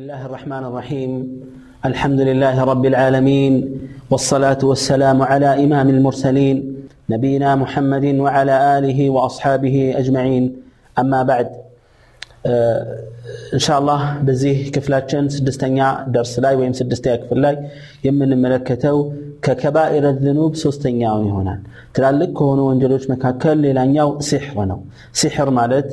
بسم الله الرحمن الرحيم الحمد لله رب العالمين والصلاة والسلام على إمام المرسلين نبينا محمد وعلى آله وأصحابه أجمعين أما بعد إن شاء الله بزيه كفلاتشن سدستنيا درس لاي ويم سدستيا لاي يمن ملكتو ككبائر الذنوب سوستنيا هنا تلالك هونو وانجلوش مكاكل ليلانياو سحر نو سحر مالت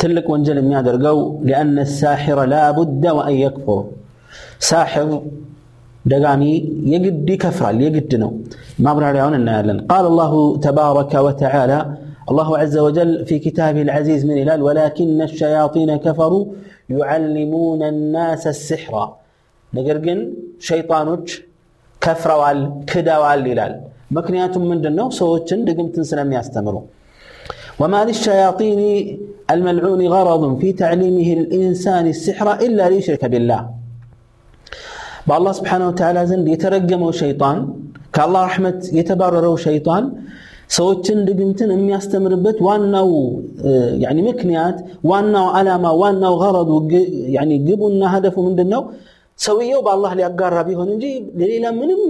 ትልቅ ወንጀል የሚያደርገው ሊአነ ሳሒረ ላ ቡደ ወአን የክፉር ሳሕር ደጋሚ የግድ ይከፍራል፣ የግድ ነው። ማብራሪያውን እናያለን። ቃል አላሁ ተባረከ ወተዓላ الله عز وجل في كتابه العزيز من إلال ولكن الشياطين كفروا يعلمون الناس السحر نقرقن شيطانوج كفروا كدوا والإلال مكنيات من دنو سوتشن دقمتن سلم يستمروا وما للشياطين الملعون غرض في تعليمه الإنسان السحر إلا ليشرك بالله بالله سبحانه وتعالى زند يترجمه شيطان كالله رحمة يتبرره شيطان ሰዎችን ድግምትን የሚያስተምርበት ዋናው ያኒ ምክንያት ዋናው ዓላማ ዋናው ገረዱ ያኒ ግቡና ሀደፉ ምንድን ነው ሰውየው በአላህ ሊያጋራ ቢሆን እንጂ ሌላ ምንም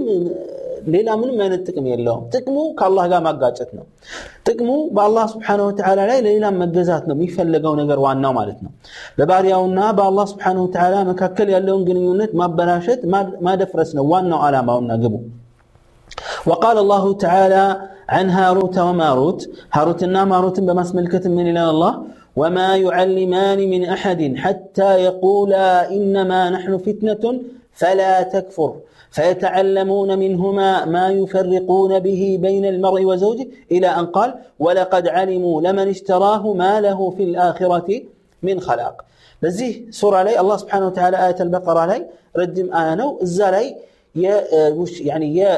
ሌላ ምንም አይነት ጥቅም የለውም ጥቅሙ ከአላህ ጋር ማጋጨት ነው ጥቅሙ በአላህ ስብሓን ወተላ ላይ ለሌላ መገዛት ነው የሚፈለገው ነገር ዋናው ማለት ነው በባሪያውና በአላህ ስብሓን ወተላ መካከል ያለውን ግንኙነት ማበላሸት ማደፍረስ ነው ዋናው ዓላማውና ግቡ وقال الله تعالى عن هاروت وماروت هاروتنا ماروت بمسملكة من إلى الله وما يعلمان من أحد حتى يقولا إنما نحن فتنة فلا تكفر فيتعلمون منهما ما يفرقون به بين المرء وزوجه إلى أن قال ولقد علموا لمن اشتراه ما له في الآخرة من خلاق بزيه سورة علي الله سبحانه وتعالى آية البقرة علي ردم آنو الزالي يعني يا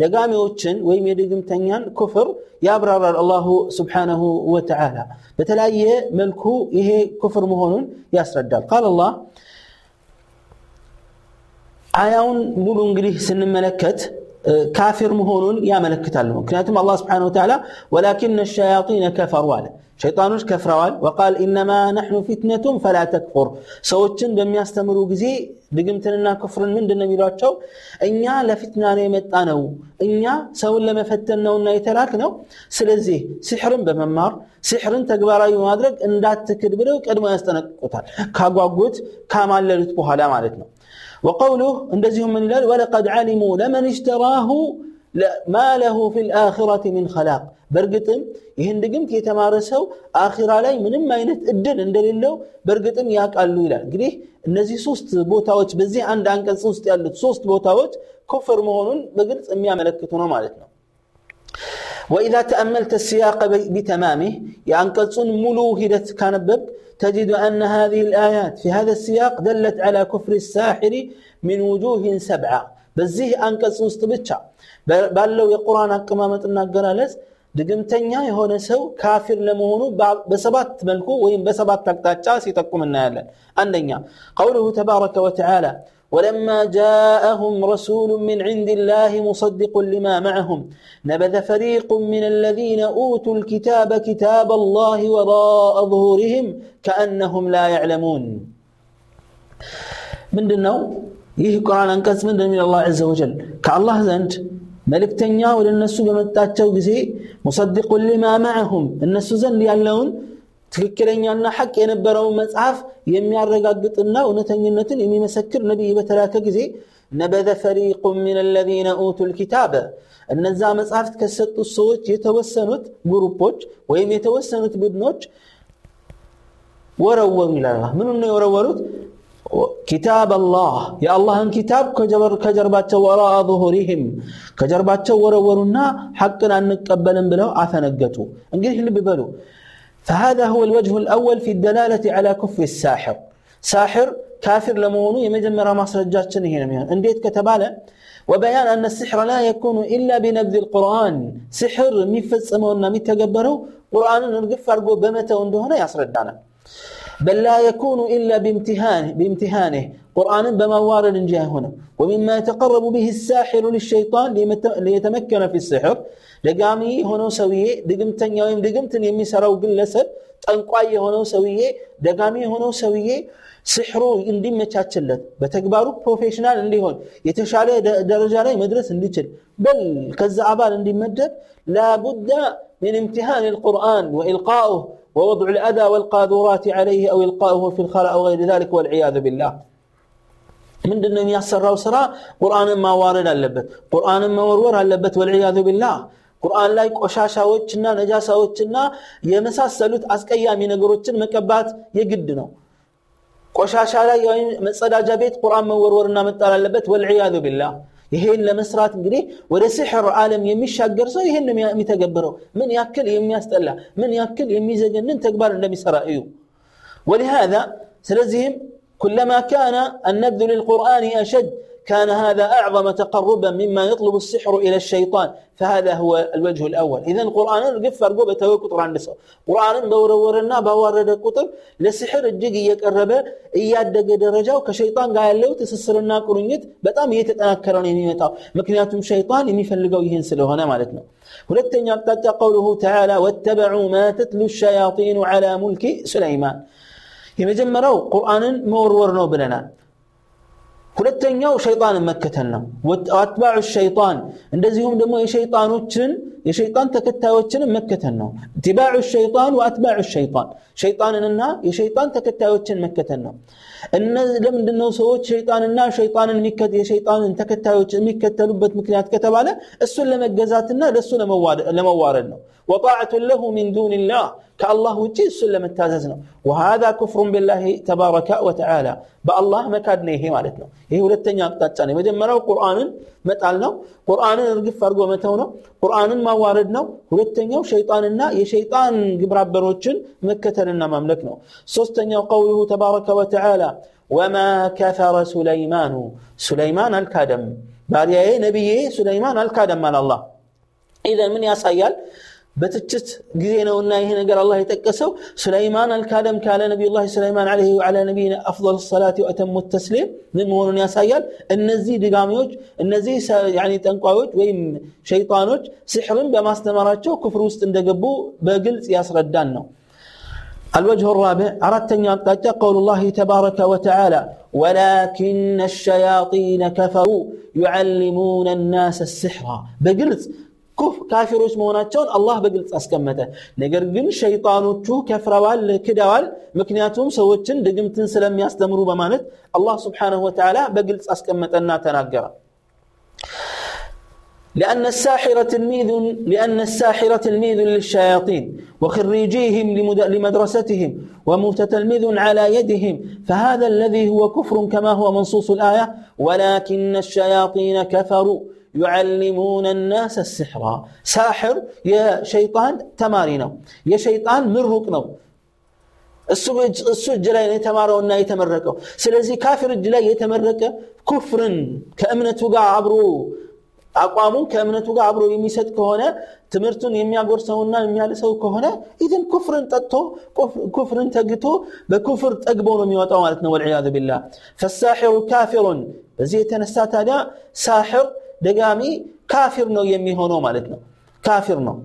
ደጋሚዎችን ወይም የድግምተኛን ኩፍር ያብራራል አላሁ ስብሓነሁ ወተዓላ በተለያየ መልኩ ይሄ ኩፍር መሆኑን ያስረዳል ቃል አላህ አያውን ሙሉ እንግዲህ ስንመለከት ካፊር መሆኑን ያመለክታል ምክንያቱም አላህ ስብሓን ወተዓላ ወላኪን ሸያጢነ ከፈሩ አለ ሸይጣኖች ከፍረዋል ወቃል ኢነማ ነሕኑ ፊትነቱን ፈላ ተክፉር ሰዎችን በሚያስተምሩ ጊዜ ድግምትንና ክፍርን ምንድን ነው የሚሏቸው እኛ ለፊትና ነው የመጣ ነው እኛ ሰውን ለመፈተን ነውና የተላክ ነው ስለዚህ ሲሕርን በመማር ሲሕርን ተግባራዊ በማድረግ እንዳትክድ ብለው ቀድሞ ያስጠነቅቁታል ካጓጉት ካማለሉት በኋላ ማለት ነው وقوله እንደዚሁም ምን ይላል ወለቀድ ዓሊሙ ለመን እሽተራሁ ما له في الآخرة من خلاق በእርግጥም ይህን ድግምት የተማረ ሰው አኺራ ላይ ምንም አይነት እድል እንደሌለው በእርግጥም ያውቃሉ ይላል እንግዲህ እነዚህ ሶስት ቦታዎች በዚህ አንድ አንቀጽ ውስጥ ያሉት ሶስት ቦታዎች ኩፍር መሆኑን በግልጽ የሚያመለክቱ ነው ማለት ነው وإذا تأملت السياق بتمامه ينقصون ملو هدت كانبب تجد أن هذه الآيات في هذا السياق دلت على كفر الساحر من وجوه سبعة بزيه أنقص وستبتشا ባለው የቁርአን አቀማመጥና አገላለጽ ድግምተኛ የሆነ ሰው ካፊር ለመሆኑ በሰባት መልኩ ወይም በሰባት አቅጣጫ ሲጠቁም እናያለን አንደኛ ቀውሉሁ ተባረከ ወተዓላ ولما جاءهم رسول من عند الله مصدق لما معهم نبذ فريق من الذين اوتوا الكتاب كتاب الله وراء ظهورهم كانهم لا يعلمون من دنو ይህ ቁርአን አንቀጽ ምንድን የሚል አላህ ዘ ወጀል ከአላህ ዘንድ መልእክተኛ ወደ እነሱ በመጣቸው ጊዜ ሙሰድቁን ሊማ ማዕሁም እነሱ ዘንድ ያለውን ትክክለኛና ሐቅ የነበረውን መጽሐፍ የሚያረጋግጥና እውነተኝነትን የሚመሰክር ነቢይ በተላከ ጊዜ ነበዘ ፈሪቁ ምን አለዚነ ኡቱ ልኪታበ እነዛ መጽሐፍት ከሰጡት ሰዎች የተወሰኑት ግሩፖች ወይም የተወሰኑት ቡድኖች ወረወሩ ይላል ምኑ ነው የወረወሩት ኪታብ አላህ የአላህን ኪታብ ከጀርባቸው ወራ ظሁሪህም ከጀርባቸው ወረወሩና ሐቅን አንቀበልም ብለው አፈነገጡ እንግዲህ ልብ በሉ فهذا هو الوجه الأول في الدلالة على كفر الساحر. ساحر كافر لمونو يمجمر مصرجاتشن هنا انديت كتباله وبيان أن السحر لا يكون إلا بنبذ القرآن. سحر مفصمونا متقبروا قرآن نرقف أرقو بمتى وندهنا يصردنا بل لا يكون إلا بامتهانه, بامتهانه. قرآن بما وارد جاء هنا ومما يتقرب به الساحر للشيطان ليتمكن في السحر دقامي هنا سوية دقمتن يوم دقمتن يمي سراو قلسل ጠንቋይ የሆነው ሰውዬ ደጋሚ የሆነው ሰውዬ ስሕሩ እንዲመቻችለት በተግባሩ ፕሮፌሽናል እንዲሆን የተሻለ ደረጃ ላይ መድረስ እንዲችል በል ከዛ አባል እንዲመደብ ላቡዳ من امتهان القرآن وإلقاؤه ووضع الأذى والقاذورات عليه أو إلقاؤه في الخلاء أو غير ذلك والعياذ بالله من دون يسر سرا قرآن ما وارد اللبت قرآن ما ورور اللبت والعياذ بالله ቁርአን ላይ ቆሻሻዎችና ነጃሳዎችና የመሳሰሉት አስቀያሚ ነገሮችን መቀባት የግድ ነው ቆሻሻ ላይ ወይም መጸዳጃ ቤት ቁርአን መወርወርና መጣል አለበት ወልዕያዙ ቢላህ ይሄን ለመስራት እንግዲህ ወደ ሲሕር ዓለም የሚሻገር ሰው ይሄን የሚተገብረው ምን ያክል የሚያስጠላ ምን ያክል የሚዘገንን ተግባር እንደሚሰራ እዩ ولهذا ስለዚህም كلما كان النبذ للقرآن أشد كان هذا أعظم تقربا مما يطلب السحر إلى الشيطان فهذا هو الوجه الأول. إذا القرآن قف أرقوب توي قطر عند سو. قرآن بورورنا بورد قطر لسحر الجيجي يقرب إياد درجة وكشيطان قال له تسسرنا قرنيت بتام يتتنكرون يميتا مكنياتهم شيطان يفلقوا يهنسلوا هنا مالتنا. ولتن يقتل قوله تعالى واتبعوا ما تتلو الشياطين على ملك የመጀመሪያው ቁርአንን መወርወር ነው ብለናል። ሁለተኛው ሸይጣንን መከተል ነው። አትባዑ ሸይጣን እንደዚሁም ደግሞ የሸይጣኖችን የሸይጣን ተከታዮችን መከተል ነው። ኢትባዑ ሸይጣን ወአትባዑ ሸይጣን ሸይጣንንና የሸይጣን ተከታዮችን መከተል ነው። ለምንድን ሰዎች ሸይጣንና የሸይጣንን ተከታዮች የሚከተሉበት ምክንያት ከተባለ እሱን ለመገዛትና ለእሱ ለመዋረድ ነው። وطاعة له من دون الله. كالله جيس سلم التاززنا وهذا كفر بالله تبارك وتعالى. بأ الله ما كان نيهي مالتنا هي ولد تنيا قطعتنا مجمرا القرآن ما قرآن نرقف فرق ومتونا قرآن ما واردنا ولد تنيا شيطاننا يا شيطان قبرا بروتشن مكتلنا مملكنا سوستنيا قوله تبارك وتعالى وما كثر سليمان سليمان الكادم باريا نبيه سليمان الكادم مال الله إذا من يا سيال بتجت قزينا وأنا هنا قال الله يتكسو سليمان الكادم كان نبي الله سليمان عليه وعلى نبينا افضل الصلاه واتم التسليم من مورون يا سايال النزي دقاميوج النزي يعني تنقاوج وين شيطانوج سحر بما استمراتشو كفر وسط اندقبو بقلت يا سردانو الوجه الرابع اردت ان قول الله تبارك وتعالى ولكن الشياطين كفروا يعلمون الناس السحر بقلت ካፊሮች መሆናቸውን አላህ በግልጽ አስቀመጠ ነገር ግን ሸይጣኖቹ ከፍረዋል ክደዋል ምክንያቱም ሰዎችን ድግምትን ስለሚያስተምሩ በማለት አላህ ስብሓንሁ ወተዓላ በግልጽ አስቀመጠና ተናገረ لأن الساحر تلميذ لأن الساحر تلميذ للشياطين وخريجيهم لمدرستهم ومتتلمذ على يدهم فهذا الذي هو كفر كما هو منصوص الآية ولكن الشياطين كفروا يعلمون الناس السحر ساحر يا شيطان تمارينو يا شيطان مرق نو እሱ እጅ ላይ ነው የተማረውና የተመረቀው ስለዚህ ካፊር እጅ ላይ የተመረቀ ኩፍርን ከእምነቱ ጋር አብሮ አቋሙን ከእምነቱ ጋር አብሮ የሚሰጥ ከሆነ ትምህርቱን የሚያጎርሰውና የሚያልሰው ከሆነ ኢዘን ኩፍርን ጠጥቶ ኩፍርን ተግቶ በኩፍር ጠግቦ ነው የሚወጣው ማለት ነው ወልዕያዙ ቢላህ ፈሳሒሩ ካፊሩን በዚህ የተነሳ ታዲያ ሳሕር ደጋሚ ካፊር ነው የሚሆነው ማለት ነው ካፊር ነው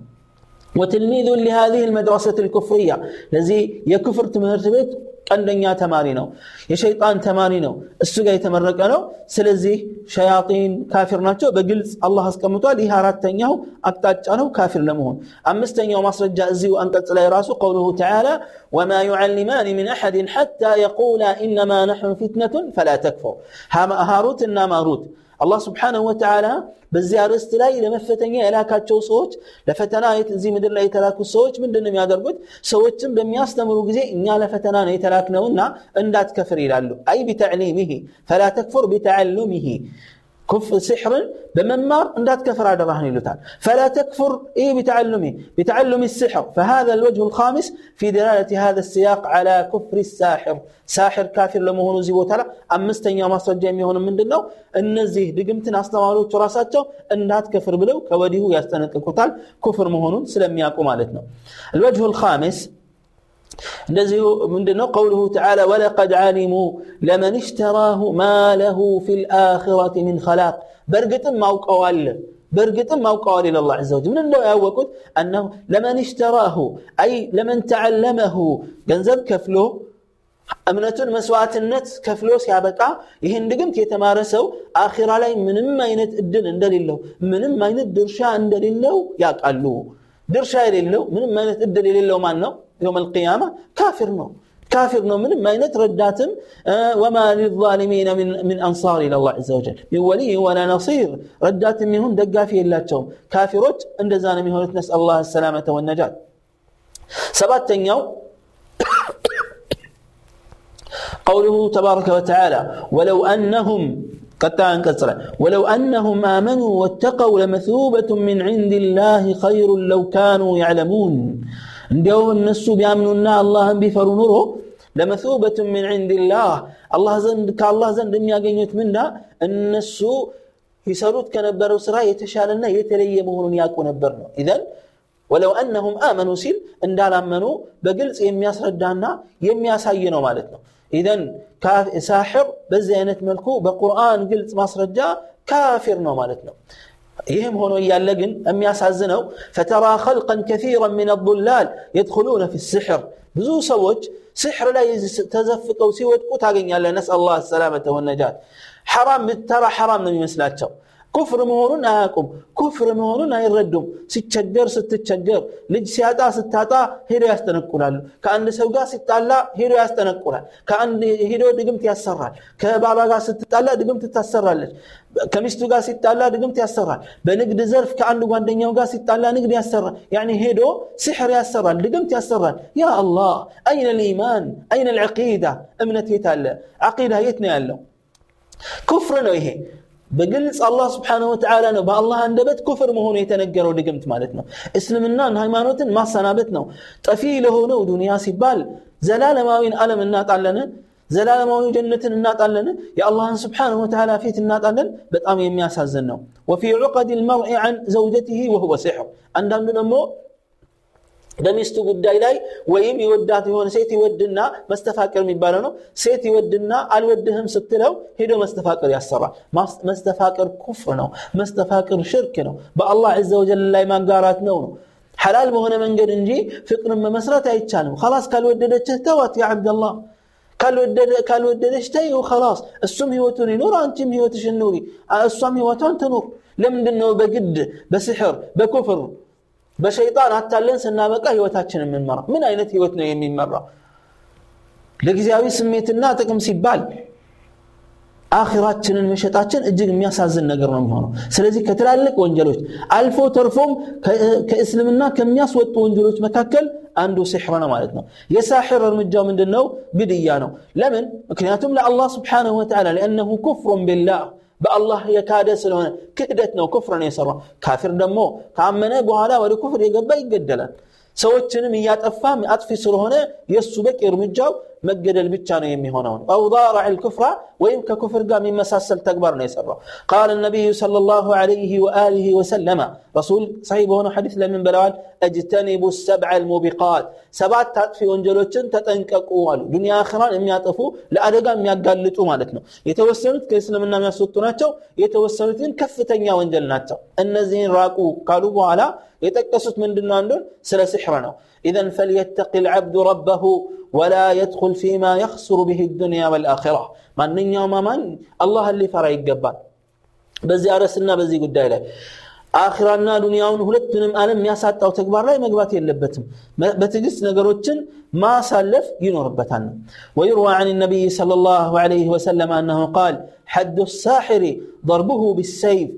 وتلميذ لهذه المدرسة الكفرية الذي يكفر تمهرت بيت ቀንደኛ ተማሪ ነው የሸይጣን ተማሪ ነው እሱ ጋር የተመረቀ ነው ስለዚህ ሸያጢን ካፊር ናቸው በግልጽ አላህ አስቀምጧል ይህ አራተኛው አቅጣጫ ነው ካፊር ለመሆን አምስተኛው ማስረጃ እዚሁ አንቀጽ ላይ ራሱ ቀውሉሁ ተዓላ ወማ ዩዓሊማን ምን አሐድን ሐታ የቁላ ኢነማ ነሕኑ ፊትነቱን ፈላ ተክፈር ሃሩት እና ማሩት አላህ ስብሓንሁ ወተዓላ በዚህ አርዕስት ላይ ለመፈተኛ የላካቸው ሰዎች ለፈተና እዚህ ምድር ላይ የተላኩት ሰዎች ምንድን ነው የሚያደርጉት? ሰዎችን በሚያስተምሩ ጊዜ እኛ ለፈተና ነው የተላክነውና እንዳትከፍር ይላሉ። አይ ቢተዕሊሚሂ ፈላ ተክፉር ቢተዓሉሚሂ كف سحر بممار اندات كفر على رهن يلوتال فلا تكفر إيه بتعلمه بتعلم السحر. فهذا الوجه الخامس في دلالة هذا السياق على كفر الساحر. ساحر كافر لمهون زي وتلا أمستن يوم أصلا جميع هون من دنو؟ النزيه دقمتنا استمالو تراساتو اندات كفر بلو كوديه القتال كفر مهون سلم ياكو مالتنا الوجه الخامس እንደዚሁ ምንድነው ቀውሉሁ ተዓላ ወለቀድ ዓሊሙ ለመን እሽተራሁ ማ ለሁ ፊ ልአኽረት ምን ኸላቅ በእርግጥም አውቀዋል በእርግጥም አውቀዋል ኢላ ላህ ዘ ወጀል ምን እንደው ያወቁት አነሁ ለመን እሽተራሁ አይ ለመን ተዓለመሁ ገንዘብ ከፍሎ እምነቱን መስዋዕትነት ከፍሎ ሲያበቃ ይህን ድግምት የተማረ ሰው አኺራ ላይ ምንም አይነት እድል እንደሌለው ምንም አይነት ድርሻ እንደሌለው ያውቃሉ ድርሻ የሌለው ምንም አይነት እድል የሌለው ማን ነው يوم القيامة كافر نو كافر نو من ما ينترداتم آه، وما للظالمين من من أنصار إلى الله عز وجل. من ولي ولا نصير. ردات منهم دقافي إلا توم. كافرات عند زان منهم نسأل الله السلامة والنجاة. سبات يوم قوله تبارك وتعالى ولو أنهم قطعا كسرا ولو أنهم آمنوا واتقوا لمثوبة من عند الله خير لو كانوا يعلمون. እንዲያው እነሱ ቢያምኑና አላህን ቢፈሩ ኑሮ ለመثوبة من عند ከአላህ ዘንድ የሚያገኙት ምና እነሱ ይሰሩት ከነበረው ስራ የተሻለና የተለየ መሆኑን ያውቁ ነበር ነው። ኢዘን ወለው አነሁም አመኑ ሲል እንዳላመኑ በግልጽ የሚያስረዳና የሚያሳይ ነው ማለት ነው። ኢዘን ሳሕር በዚህ አይነት መልኩ በቁርአን ግልጽ ማስረጃ ካፊር ነው ማለት ነው። إيهم هونو يالقن أم ياسعزنو فترى خلقا كثيرا من الضلال يدخلون في السحر بزو سوج سحر لا يتزفق أو سيود قطع الله السلامة والنجاة حرام ترى حرام من مسلاتشو ኩፍር መሆኑን አያውቁም ኩፍር መሆኑን አይረዱም ሲቸገር ስትቸገር ልጅ ሲያጣ ስታጣ ሄዶ ያስጠነቁላሉ ከአንድ ሰው ጋር ሲጣላ ሄዶ ያስጠነቁላል ከአንድ ሄዶ ድግምት ያሰራል ከባሏ ጋር ስትጣላ ድግምት ታሰራለች ከሚስቱ ጋር ሲጣላ ድግምት ያሰራል በንግድ ዘርፍ ከአንድ ጓደኛው ጋር ሲጣላ ንግድ ያሰራል ያኒ ሄዶ ሲሕር ያሰራል ድግምት ያሰራል ያ አላህ አይነ ልኢማን አይነ ልዕቂዳ እምነት የት አለ ዓቂዳ የት ነው ያለው ኩፍር ነው ይሄ በግልጽ አላህ ስብሓንሁ ወተዓላ ነው በአላህ አንደበት ኩፍር መሆኑ የተነገረው ድግምት ማለት ነው እስልምናን ሃይማኖትን ማሰናበት ነው ጠፊ ለሆነው ዱንያ ሲባል ዘላለማዊን ዓለም እናጣለን ዘላለማዊ ጀነትን እናጣለን የአላህን ስብሓንሁ ወተዓላ ፊት እናጣለን በጣም የሚያሳዝን ነው ወፊ ዑቀድ ልመርኢ عن ዘውጀትህ ወሁወ ሲሕር አንዳንዱ ደግሞ በሚስቱ ጉዳይ ላይ ወይም ይወዳት የሆነ ሴት ይወድና መስተፋቅር የሚባለው ነው ሴት ይወድና አልወድህም ስትለው ሄዶ መስተፋቅር ያሰራል መስተፋቅር ኩፍ ነው መስተፋቅር ሽርክ ነው በአላህ ዘ ወጀል ላይ ማጋራት ነው ነው ሐላል በሆነ መንገድ እንጂ ፍቅርን መመስረት አይቻልም ላስ ካልወደደችህ ተዋት ያ አብደላህ ካልወደደች ተይው ላስ እሱም ህይወቱን ይኑር አንቺም ህይወትሽን ኑሪ እሷም ህይወቷን ትኑር ለምንድነው በግድ በስሕር በኩፍር በሸይጣን አታለን ስናበቃ ህይወታችን የምንመራ ምን አይነት ህይወት ነው የሚመራው ለጊዜያዊ ስሜትና ጥቅም ሲባል አኺራችንን መሸጣችን እጅግ የሚያሳዝን ነገር ነው የሚሆነው ስለዚህ ከትላልቅ ወንጀሎች አልፎ ተርፎም ከእስልምና ከሚያስወጡ ወንጀሎች መካከል አንዱ ሲሕር ነው ማለት ነው የሳሕር እርምጃው ምንድን ነው ግድያ ነው ለምን ምክንያቱም ለአላህ ስብሓንሁ ወተዓላ ሊአነሁ ኩፍሩን ቢላህ በአላህ የካደ ስለሆነ ክህደት ነው ኩፍር ነው የሰራው ካፊር ደግሞ ካመነ በኋላ ወደ ኩፍር የገባ ይገደላል ሰዎችንም እያጠፋ አጥፊ ስለሆነ የእሱ በቂ እርምጃው መገደል ብቻ ነው የሚሆነውን አው ዳራዕ ልኩፍራ ወይም ከኩፍር ጋር የሚመሳሰል ተግባር ነው የሰራው ቃል ነቢዩ صለ ላሁ ለህ ወአሊህ ወሰለመ ረሱል ሰሒ በሆነ ሐዲስ ለምን በለዋል እጅተኒቡ ሰብዐ ልሙቢቃት ሰባት አጥፊ ወንጀሎችን ተጠንቀቁ አሉ ዱኒያ አኽራን የሚያጠፉ ለአደጋ የሚያጋልጡ ማለት ነው የተወሰኑት ከእስልምና የሚያስወጡ ናቸው የተወሰኑት ግን ከፍተኛ ወንጀል ናቸው እነዚህን ራቁ ካሉ በኋላ የጠቀሱት ምንድን ነው አንዱን ስለ ስሕር ነው ኢዘን ፈልየተቂ ልዓብዱ ረበሁ ወላ የድኹል ፊማ የኽስሩ ብህ ዱንያ ወልአኺራ ማንኛውም አማኝ አላህን ሊፈራ ይገባል በዚህ አረስና በዚህ ጉዳይ ላይ አኺራና ዱንያውን ሁለቱንም ዓለም የሚያሳጣው ተግባር ላይ መግባት የለበትም በትዕግስት ነገሮችን ማሳለፍ ይኖርበታል ነው ويروى عن النبي صلى الله عليه وسلم أنه قال حد الساحر ضربه بالسيف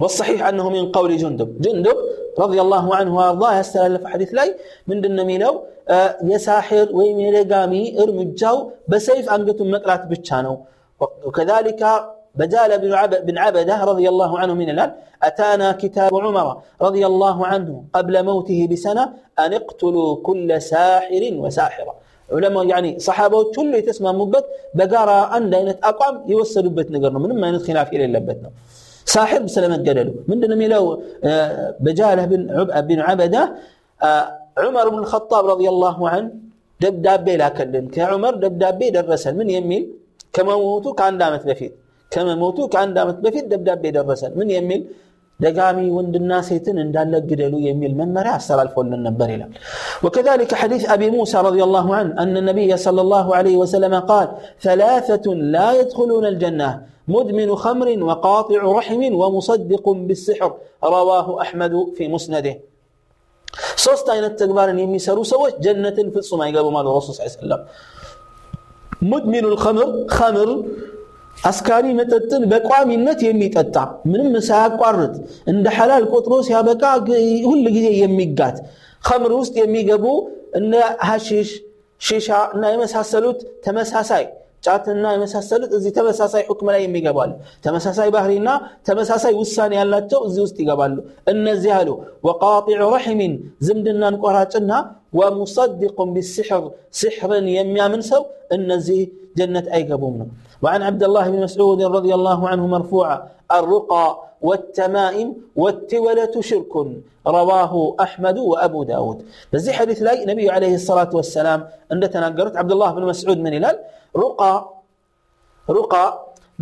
والصحيح أنه من قول جندب جندب رضي الله عنه وأرضاه يستلف حديث لاي من دون ميلو آه يساحر ويم يرقامي ارمجاو بسيف أنقتم مقلات بتشانو وكذلك بجال بن, بن عبده رضي الله عنه من الآن أتانا كتاب عمر رضي الله عنه قبل موته بسنة أن اقتلوا كل ساحر وساحرة. علماء يعني صحابة كل تسمى مبت بقارة أن دينة أقام يوصلوا بيت نقرنا من ما خلاف إلى صاحب سلمة قدلو من دون ميلو بجاله بن بن عبدة آه، عمر بن الخطاب رضي الله عنه دب دابي لا كلن كعمر دب دابي درسل من يميل؟ كما موتوك عن دامت بفيد كما موتوك عن دامت بفيد دب دابي درسل من يميل؟ ደጋሚ ወንድና ሴትን እንዳለ ግደሉ የሚል መመሪያ አስተላልፎልን ነበር ይላል وكذلك حديث أبي موسى رضي الله عنه أن النبي صلى الله عليه وسلم قال ثلاثة لا يدخلون الجنة مدمن خمر وقاطع رحم ومصدق بالسحر رواه أحمد في مسنده ሶስት አይነት ተግባርን የሚሰሩ ሰዎች ጀነትን ፍጹም አይገቡም አሉ ረሱል ስ ሰለም ሙድሚኑ ልከምር ከምር አስካሪ መጠጥን በቋሚነት የሚጠጣ ምንም ሳያቋርጥ እንደ ሐላል ቆጥሮ ሲያበቃ ሁል ጊዜ የሚጋት ከምር ውስጥ የሚገቡ እነ ሐሺሽ ሺሻ እና የመሳሰሉት ተመሳሳይ ጫትና የመሳሰሉት እዚህ ተመሳሳይ ሁክም ላይ የሚገባሉ ተመሳሳይ ባህሪና ተመሳሳይ ውሳኔ ያላቸው እዚህ ውስጥ ይገባሉ እነዚህ አሉ ወቃጢዑ ረሒሚን ዝምድናን ቆራጭና ወሙሰድቁን ቢስሕር ስሕርን የሚያምን ሰው እነዚህ جنة أي قبومنا وعن عبد الله بن مسعود رضي الله عنه مرفوعا الرقى والتمائم والتولة شرك رواه أحمد وأبو داود بزي حديث لاي نبي عليه الصلاة والسلام عند تناقرت عبد الله بن مسعود من هلال رقى رقى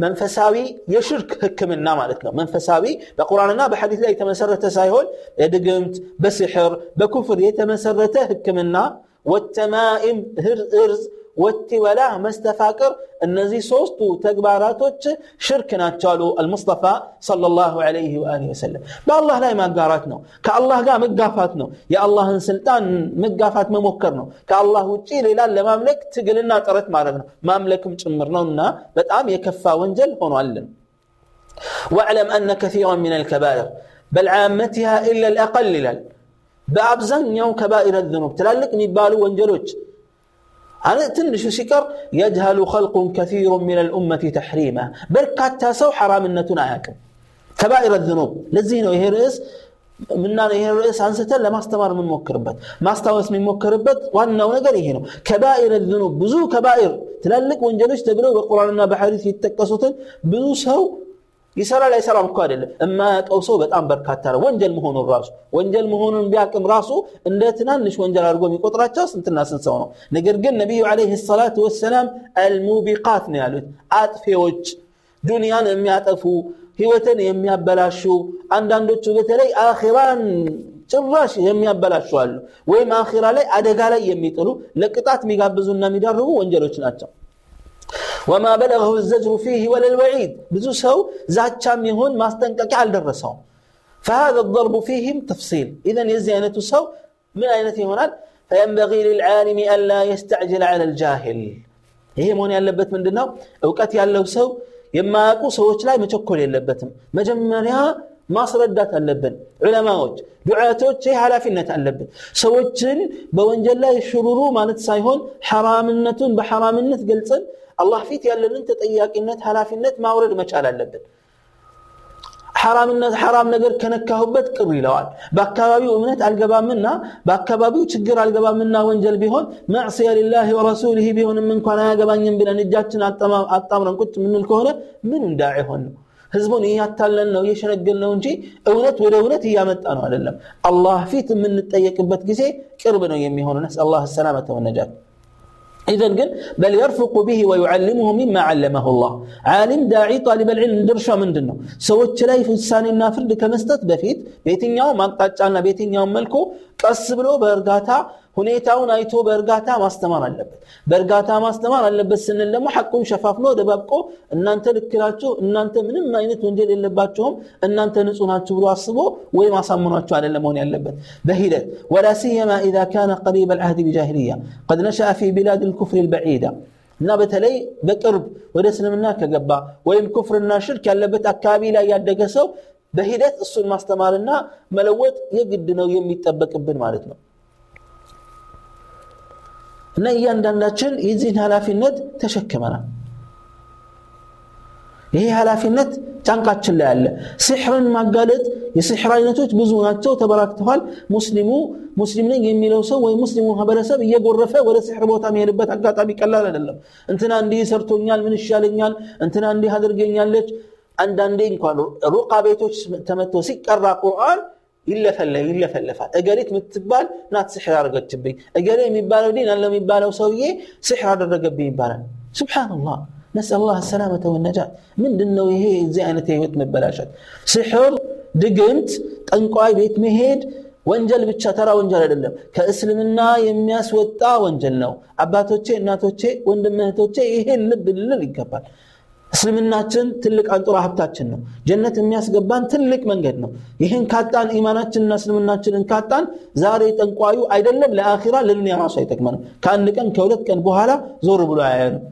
መንፈሳዊ የሽርክ ህክምና ማለት ነው መንፈሳዊ በቁርአንና በሐዲስ ላይ የተመሰረተ ሳይሆን የድግምት በስሕር በኩፍር የተመሰረተ ህክምና ወተማኢም እርዝ ወቲወላ መስተፋቅር እነዚህ ሶስቱ ተግባራቶች ሽርክ ናቸው አሉ አልሙስጠፋ ሰለላሁ ዐለይሂ ወአሊሂ ወሰለም በአላህ ላይ ማጋራት ነው ከአላህ ጋር መጋፋት ነው የአላህን ስልጣን መጋፋት መሞከር ነው ከአላህ ውጪ ሌላን ለማምለክ ትግልና ጥረት ማድረግ ነው ማምለክም ጭምር ነውና በጣም የከፋ ወንጀል ሆኗልን واعلم أن كثيرا من الكبائر بل عامتها إلا الأقل لل بأبزن كبائر الذنوب تلالك نبالو وانجلوش أنا تنش سكر يجهل خلق كثير من الأمة تحريمه بركات سو حرام النتنا هاكم كبائر الذنوب لزينو هي رئيس منا ይሄ ርዕስ አንስተን ለማስተማር የምንሞክርበት ማስታወስ የምንሞክርበት ዋናው ነገር ይሄ ነው ከባኢር الذنوب ብዙ ከባኢር ትላልቅ ወንጀሎች ተብለው በቁርአንና በሐዲስ የተጠቀሱትን ብዙ ሰው ይሰራል አይሰራም እኮ አይደለም የማያውቀው ሰው በጣም በርካታ ነው ወንጀል መሆኑን ራሱ ወንጀል መሆኑን ቢያቅም ራሱ እንደ ትናንሽ ወንጀል አድርጎ የሚቆጥራቸው ስንትና ስንት ሰው ነው ነገር ግን ነቢዩ ዓለይሂ ሰላቱ ወሰላም አልሙቢቃት ነው ያሉት አጥፊዎች ዱንያን የሚያጠፉ ህይወትን የሚያበላሹ አንዳንዶቹ በተለይ አኺራን ጭራሽ የሚያበላሹ አሉ ወይም አኺራ ላይ አደጋ ላይ የሚጥሉ ለቅጣት የሚጋብዙና የሚዳርጉ ወንጀሎች ናቸው وما بلغه الزجر فيه ولا الوعيد بزو سو زاتشام يهون ما استنقق على الرسول فهذا الضرب فيهم تفصيل إذا يزينة سو من أين هنا فينبغي للعالم ألا يستعجل على الجاهل هي مون ያለበት ምንድነው እውቀት ያለው ሰው የማያውቁ ሰዎች ላይ መቸኮል የለበትም መጀመሪያ ማስረዳት አለብን ዑለማዎች ዱዓቶች ይህ ኃላፊነት አለብን ሰዎችን በወንጀል ላይ ሽሩሩ ማለት ሳይሆን ሐራምነቱን በሐራምነት ገልጸን አላህ ፊት ያለንን ተጠያቂነት ኃላፊነት ማውረድ መቻል አለብን ሐራምነት ሐራም ነገር ከነካሁበት ቅር ይለዋል በአካባቢው እምነት አልገባምና በአካባቢው ችግር አልገባምና ወንጀል ቢሆን ማዕስያ ሊላህ ወረሱሊህ ቢሆንም እንኳን አያገባኝም ብለን እጃችን አጣምረን ቁጭ የምንል ከሆነ ምን እንዳዕ ሆን ነው ህዝቡን እያታለን ነው እየሸነገል ነው እንጂ እውነት ወደ እውነት እያመጣ ነው አይደለም አላህ ፊት የምንጠየቅበት ጊዜ ቅርብ ነው የሚሆኑ ነስ አላህ ሰላመተ ወነጃት إذا قل بل يرفق به ويعلمه مما علمه الله. عالم داعي طالب العلم درشا من دنه سوت لاي فسان النافر كمستت بفيت بيتين يوم أقطعنا ቀስ ብሎ በእርጋታ ሁኔታውን አይቶ በእርጋታ ማስተማር አለበት። በእርጋታ ማስተማር አለበት ስንል ደግሞ ሐቁን ሸፋፍኖ ደባብቆ እናንተ ልክ ናችሁ፣ እናንተ ምንም አይነት ወንጀል የለባችሁም፣ እናንተ ንጹህ ናችሁ ብሎ አስቦ ወይም አሳምኗችሁ አይደለም መሆን ያለበት በሂደት ወላ ሲየማ ኢዛ ካነ ቀሪበ ልዓህድ ቢጃሂልያ ቀድ ነሸአ ፊ ቢላድ ልኩፍር ልበዒዳ እና በተለይ በቅርብ ወደ እስልምና ከገባ ወይም ኩፍርና ሽርክ ያለበት አካባቢ ላይ ያደገ ሰው በሂደት እሱን ማስተማርና መለወጥ የግድ ነው የሚጠበቅብን ማለት ነው። እና እያንዳንዳችን የዚህን ኃላፊነት ተሸክመናል። ይሄ ኃላፊነት ጫንቃችን ላይ አለ። ሲሕርን ማጋለጥ የሲሕር አይነቶች ብዙ ናቸው ተበራክተዋል። ሙስሊሙ ሙስሊም ነኝ የሚለው ሰው ወይም ሙስሊሙ ማህበረሰብ እየጎረፈ ወደ ሲሕር ቦታ የሚሄድበት አጋጣሚ ቀላል አይደለም። እንትና እንዲህ ሰርቶኛል ምን ይሻለኛል? እንትና እንዲህ አድርገኛለች አንዳንዴ እንኳን ሩቃ ቤቶች ተመቶ ሲቀራ ቁርአን ይለፈለፋል። እገሊት የምትባል ናት ስሕር አደረገችብኝ፣ እገሌ የሚባለው ዲን አለ የሚባለው ሰውዬ ስሕር አደረገብኝ ይባላል። ሱብሓነላህ ነስአል ላህ ሰላመተ ወነጃት። ምንድን ነው ይሄ እዚህ አይነት የህይወት መበላሸት? ስሕር፣ ድግምት፣ ጠንቋይ ቤት መሄድ ወንጀል ብቻ ተራ ወንጀል አይደለም፣ ከእስልምና የሚያስወጣ ወንጀል ነው። አባቶቼ፣ እናቶቼ፣ ወንድም እህቶቼ ይሄን ልብ ልንል ይገባል። እስልምናችን ትልቅ አንጡራ ሀብታችን ነው። ጀነት የሚያስገባን ትልቅ መንገድ ነው። ይህን ካጣን ኢማናችንና እስልምናችንን ካጣን ዛሬ ጠንቋዩ አይደለም ለአኺራ ለዱንያ ራሱ አይጠቅመንም። ከአንድ ቀን ከሁለት ቀን በኋላ ዞር ብሎ አያየንም።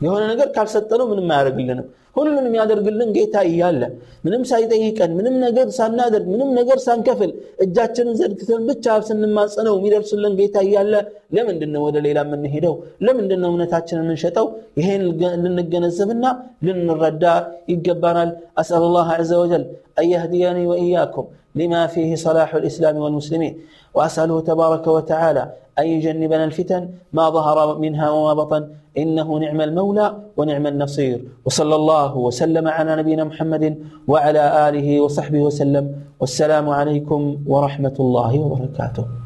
የሆነ ነገር ካልሰጠነው ምንም አያደርግልንም ሁሉንም የሚያደርግልን ጌታ እያለ ምንም ሳይጠይቀን ምንም ነገር ሳናደርግ ምንም ነገር ሳንከፍል እጃችንን ዘርግተን ብቻ ስንማጸነው የሚደርስልን ጌታ እያለ ለምንድን ነው ወደ ሌላ የምንሄደው ለምንድን ነው እምነታችን የምንሸጠው ይሄን ልንገነዘብና ልንረዳ ይገባናል አስአል ላህ ዘ ወጀል አን የህድያኒ ወኢያኩም لما فيه صلاح الإسلام والمسلمين. وأسأله تبارك وتعالى أن يجنبنا الفتن ما ظهر منها وما بطن. إنه نعم المولى ونعم النصير. وصلى الله وسلم على نبينا محمد وعلى آله وصحبه وسلم. والسلام عليكم ورحمة الله وبركاته.